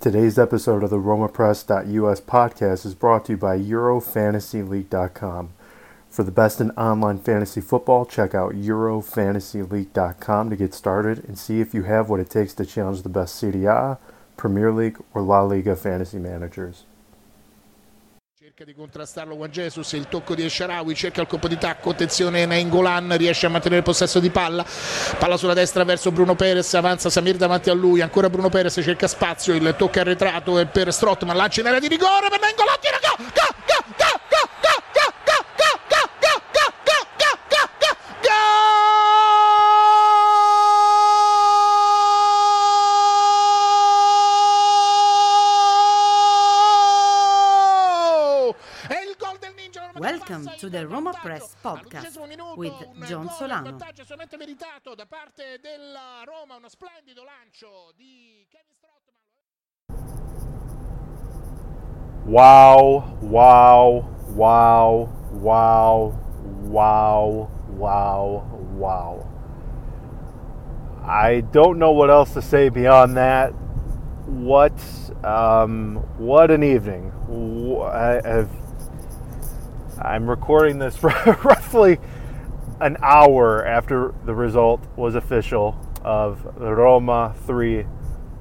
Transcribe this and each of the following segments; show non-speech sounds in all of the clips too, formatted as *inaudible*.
Today's episode of the RomaPress.us podcast is brought to you by EuroFantasyLeague.com. For the best in online fantasy football, check out EuroFantasyLeague.com to get started and see if you have what it takes to challenge the best Serie A, Premier League, or La Liga fantasy managers. Cerca di contrastarlo Juan Jesus, il tocco di Esharawi, cerca il colpo di tacco, attenzione Nainggolan, riesce a mantenere il possesso di palla, palla sulla destra verso Bruno Perez, avanza Samir davanti a lui, ancora Bruno Perez cerca spazio, il tocco arretrato è per Strottman, lancia in area di rigore per Nainggolan, tira go, go, go, to the Roma Press podcast with John Solano. Wow, wow, wow, wow, wow, wow, wow. I don't know what else to say beyond that. What, um, what an evening! I have I'm recording this *laughs* roughly an hour after the result was official of Roma 3,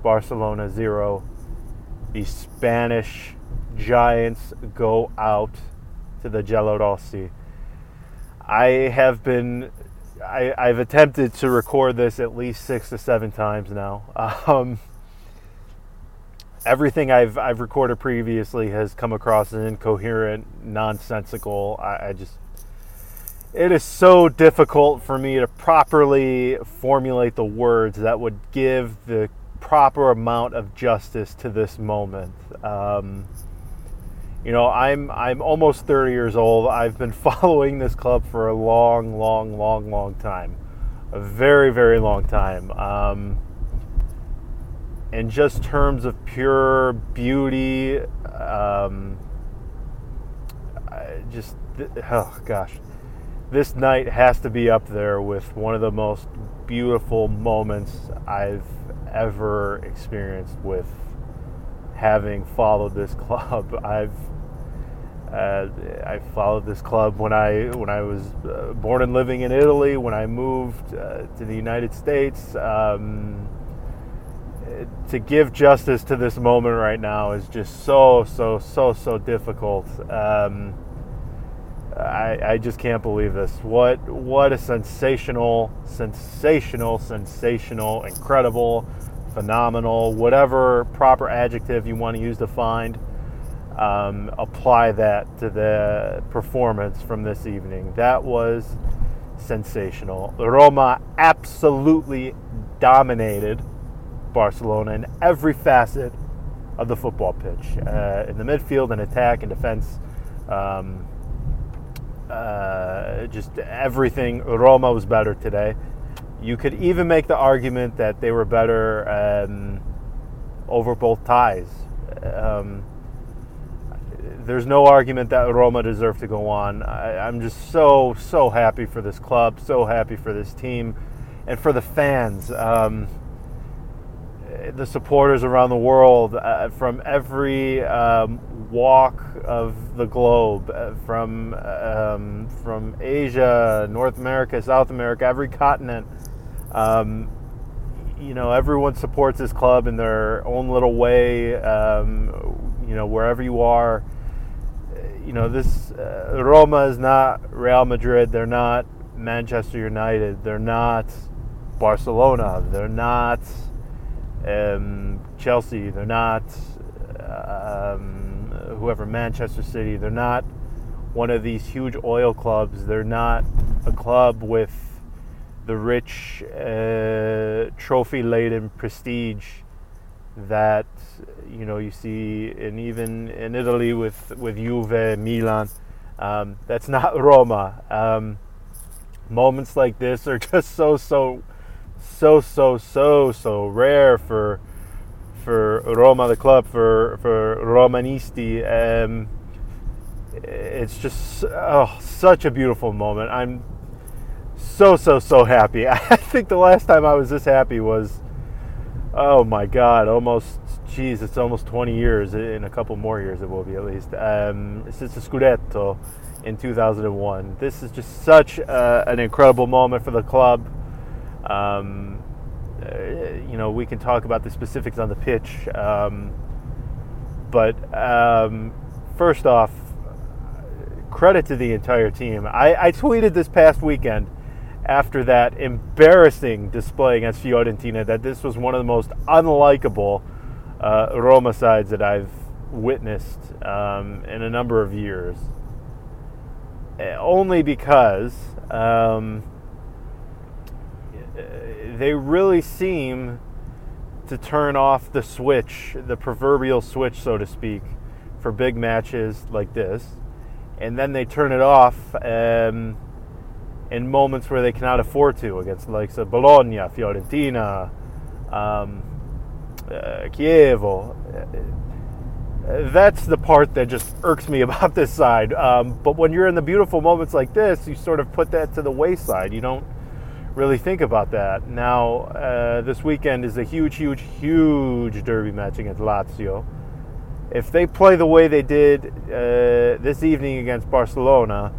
Barcelona 0 the Spanish Giants go out to the Giallorossi. I have been, I, I've attempted to record this at least six to seven times now. *laughs* Um, everything I've I've recorded previously has come across as incoherent, nonsensical. I, I just, it is so difficult for me to properly formulate the words that would give the proper amount of justice to this moment. Um, you know, I'm I'm almost 30 years old. I've been *laughs* following this club for a long, long, long, long time, a very, very long time. Um, in just terms of pure beauty, um, just oh gosh, this night has to be up there with one of the most beautiful moments I've ever experienced with having followed this club. *laughs* I've uh, I followed this club when I when I was uh, born and living in Italy. When I moved uh, to the United States, um, to give justice to this moment right now is just so so so so difficult. Um, I, I just can't believe this. What what a sensational, sensational, sensational, incredible, phenomenal, whatever proper adjective you want to use to find, um, apply that to the performance from this evening. That was sensational. Roma absolutely dominated Barcelona in every facet of the football pitch, uh, in the midfield and attack and defense. Um, uh, just everything. Roma was better today. You could even make the argument that they were better um, over both ties. Um, there's no argument that Roma deserved to go on. I, I'm just so, so happy for this club, so happy for this team, and for the fans. Um, the supporters around the world uh, from every um, walk of the globe, uh, from um, from Asia, North America, South America, every continent. Um, you know, everyone supports this club in their own little way. Um, you know, wherever you are, you know this uh, Roma is not Real Madrid. They're not Manchester United. They're not Barcelona. They're not um, Chelsea. They're not um, whoever Manchester City. They're not one of these huge oil clubs. They're not a club with the rich, uh, trophy-laden prestige that you know you see in even in Italy with with Juve, Milan. Um, that's not *laughs* Roma. Um, moments like this are just so so so so so so rare for for Roma, the club, for for Romanisti. Um, it's just oh, such a beautiful moment. I'm so so so happy. *laughs* I think the last time I was this happy was oh my god, almost geez, it's almost 20 years. In a couple more years, it will be at least. Um, since the Scudetto in 2001. This is just such uh, an incredible moment for the club. Um, uh, you know, we can talk about the specifics on the pitch. Um, but um, first off, credit to the entire team. I, I, tweeted this past weekend after that embarrassing display against Fiorentina that this was one of the most unlikable uh, Roma sides that I've witnessed um, in a number of years. Uh, only because um, they really seem to turn off the switch, the proverbial switch, so to speak, for big matches like this. And then they turn it off um, in moments where they cannot afford to, against likes of Bologna, Fiorentina, um, uh, Chievo. That's the part that just irks me *laughs* about this side. Um, but when you're in the beautiful moments like this, you sort of put that to the wayside. You don't really think about that. Now, uh, this weekend is a huge, huge, huge derby match against Lazio. If they play the way they did uh, this evening against Barcelona,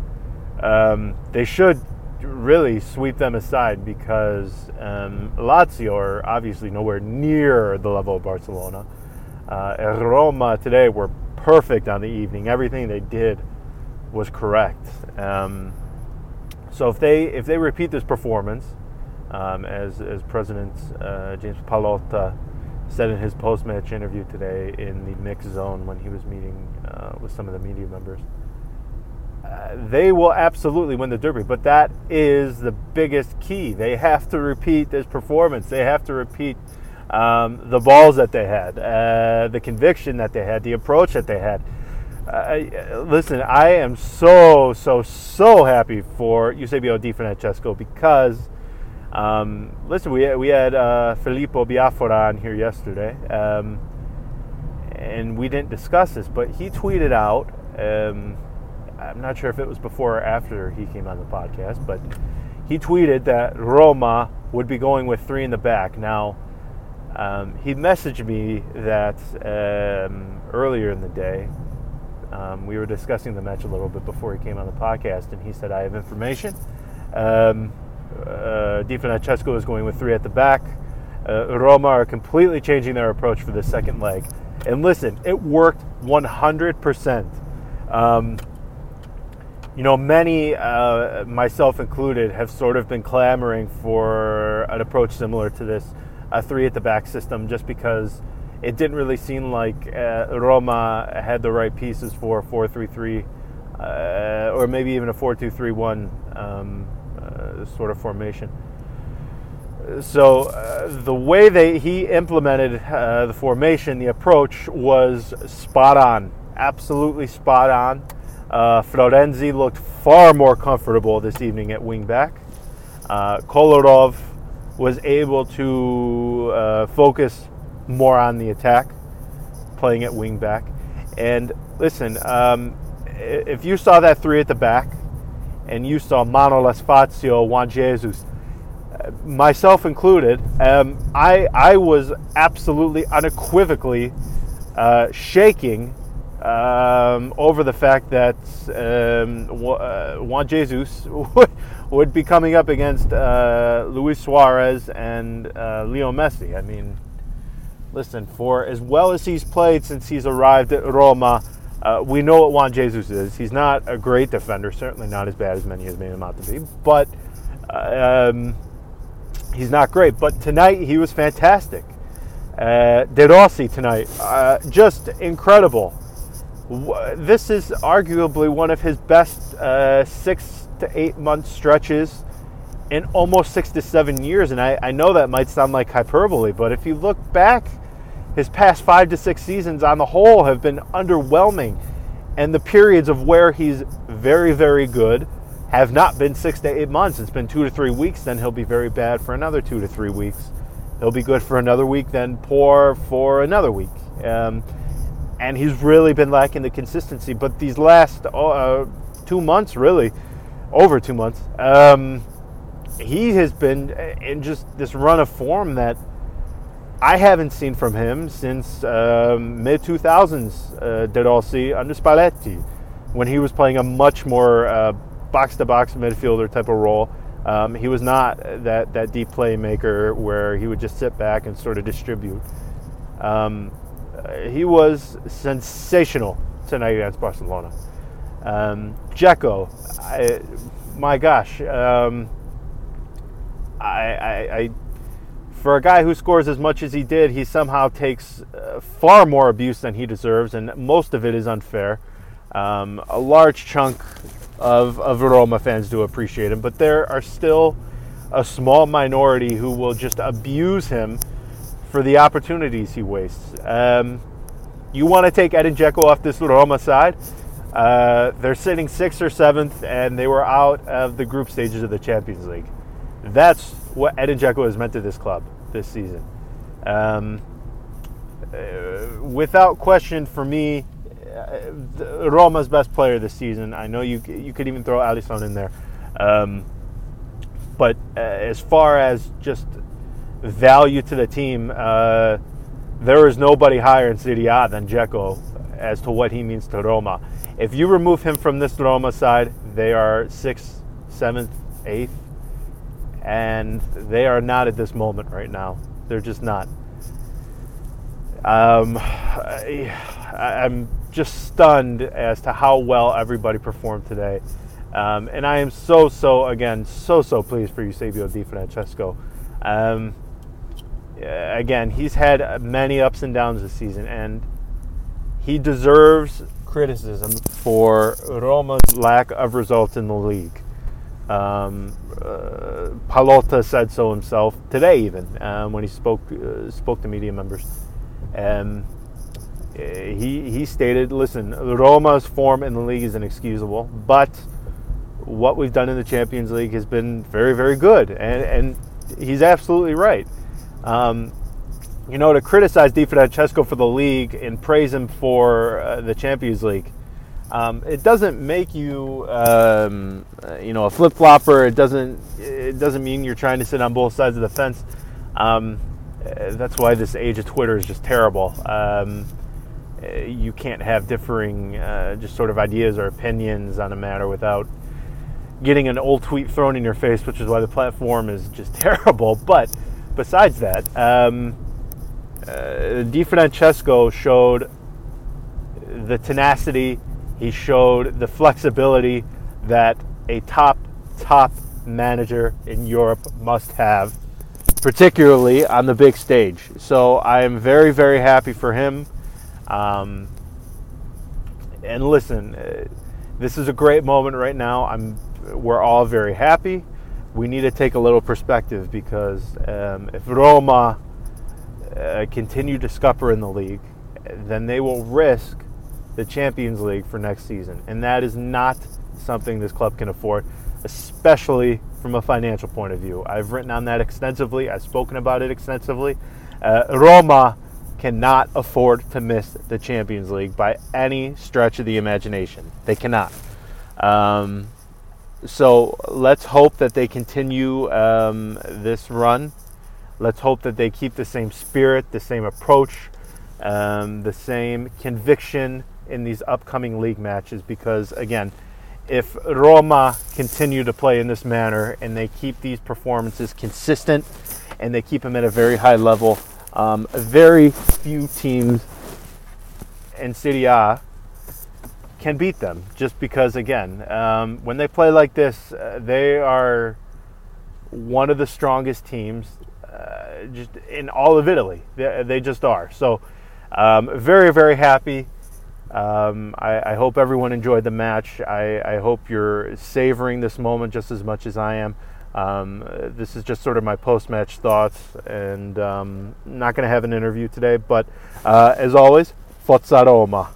um, they should really sweep them aside because um, Lazio are obviously nowhere near the level of Barcelona. Uh, Roma today were perfect on the evening. Everything they did was correct. Um, so if they if they repeat this performance, um, as as President uh, James Pallotta said in his post match interview today in the mix zone when he was meeting uh, with some of the media members, uh, they will absolutely win the Derby. But that is the biggest key. They have to repeat this performance. They have to repeat um, the balls that they had, uh, the conviction that they had, the approach that they had uh, listen, I am so, so, so happy for Eusebio Di Francesco because, um, listen, we, we had uh, Filippo Biafora on here yesterday, um, and we didn't discuss this, but he tweeted out, um, I'm not sure if it was before or after he came on the podcast, but he tweeted that Roma would be going with three in the back. Now, um, he messaged me that um, earlier in the day um, we were discussing the match a little bit before he came on the podcast, and he said, I have information. Um, uh, Di is going with three at the back. Uh, Roma are completely changing their approach for the second leg. And listen, it worked 100%. Um, you know, many, uh, myself included, have sort of been clamoring for an approach similar to this, a three at the back system, just because it didn't really seem like uh, Roma had the right pieces for a 4 3 3 uh, or maybe even a 4 2 3 1 um, uh, sort of formation. So uh, the way they he implemented the formation, the approach was spot on, absolutely spot on. Uh, Florenzi looked far more comfortable this evening at wingback. Uh, Kolarov was able to uh, focus more on the attack, playing at wing back. And listen, um, if you saw that three at the back, and you saw Manolas Fazio, Juan Jesus, uh, myself included, um, I I was absolutely unequivocally uh, shaking um, over the fact that um, uh, Juan Jesus would be coming up against uh, Luis Suarez and uh, Leo Messi. I mean, listen, for as well as he's played since he's arrived at Roma, uh, we know what Juan Jesus is. He's not a great defender, certainly not as bad as many has made him out to be, but um, he's not great. But tonight he was fantastic. Uh, De Rossi tonight, uh, just incredible. This is arguably one of his best uh, six to eight month stretches in almost six to seven years. And I, I know that might sound like hyperbole, but if you look back, his past five to six seasons on the whole have been underwhelming. And the periods of where he's very, very good have not been six to eight months. It's been two to three weeks, then he'll be very bad for another two to three weeks. He'll be good for another week, then poor for another week. Um, and he's really been lacking the consistency. But these last uh, two months, really, over two months, um, he has been in just this run of form that I haven't seen from him since um, mid 2000s uh, De Rossi under Spalletti, when he was playing a much more box to box midfielder type of role. Um, he was not that, that deep playmaker where he would just sit back and sort of distribute. Um, he was sensational tonight against Barcelona. Um, I, my gosh, um, I, I, I for a guy who scores as much as he did, he somehow takes uh, far more abuse than he deserves, and most of it is unfair. Um, a large chunk of, of Roma fans do appreciate him, but there are still a small minority who will just abuse him for the opportunities he wastes. Um, you want to take Edin Dzeko off this Roma side? Uh, they're sitting sixth or seventh, and they were out of the group stages of the Champions League. That's what Edin Dzeko has meant to this club this season. Um, uh, without question, for me, uh, Roma's best player this season. I know you you could even throw Alisson in there, um, but uh, as far as just value to the team, uh, there is nobody higher in Serie A than Dzeko as to what he means to Roma. If you remove him from this Roma side, they are sixth, seventh, eighth, and they are not at this moment right now. They're just not. Um, I, I'm just stunned as to how well everybody performed today. Um, and I am so, so, again, so, so pleased for Eusebio Di Francesco. Um, again, he's had many ups and downs this season, and he deserves criticism for Roma's lack of results in the league. Um, uh, Pallotta said so himself today, even um, when he spoke uh, spoke to media members. Um, he he stated, "Listen, Roma's form in the league is inexcusable, but what we've done in the Champions League has been very, very good." And and he's absolutely right. Um, you know, to criticize Di Francesco for the league and praise him for uh, the Champions League, um, it doesn't make you, um, you know, a flip flopper. It doesn't. It doesn't mean you're trying to sit on both sides of the fence. Um, that's why this age of Twitter is just terrible. Um, you can't have differing, uh, just sort of ideas or opinions on a matter without getting an old tweet thrown in your face, which is why the platform is just *laughs* terrible. But besides that, um, uh, Di Francesco showed the tenacity, he showed the flexibility that a top, top manager in Europe must have, particularly on the big stage. So I am very, very happy for him. Um, and listen, uh, this is a great moment right now. I'm, we're all very happy we need to take a little perspective because um, if Roma uh, continue to scupper in the league, then they will risk the Champions League for next season. And that is not something this club can afford, especially from a financial point of view. I've written on that extensively, I've spoken about it extensively. Uh, Roma cannot afford to miss the Champions League by any stretch of the imagination. They cannot. Um, so let's hope that they continue um, this run. Let's hope that they keep the same spirit, the same approach, um, the same conviction in these upcoming league matches. Because again, if Roma continue to play in this manner and they keep these performances consistent and they keep them at a very high level, um, very few teams in Serie A can beat them just because, again, um, when they play like this, uh, they are one of the strongest teams uh, just in all of Italy. They, they just are. So, um, very, very happy. Um, I, I, hope everyone enjoyed the match. I, I, hope you're savoring this moment just as much as I am. Um, this is just sort of my post match thoughts, and um, not going to have an interview today, but uh, as always, Forza Roma.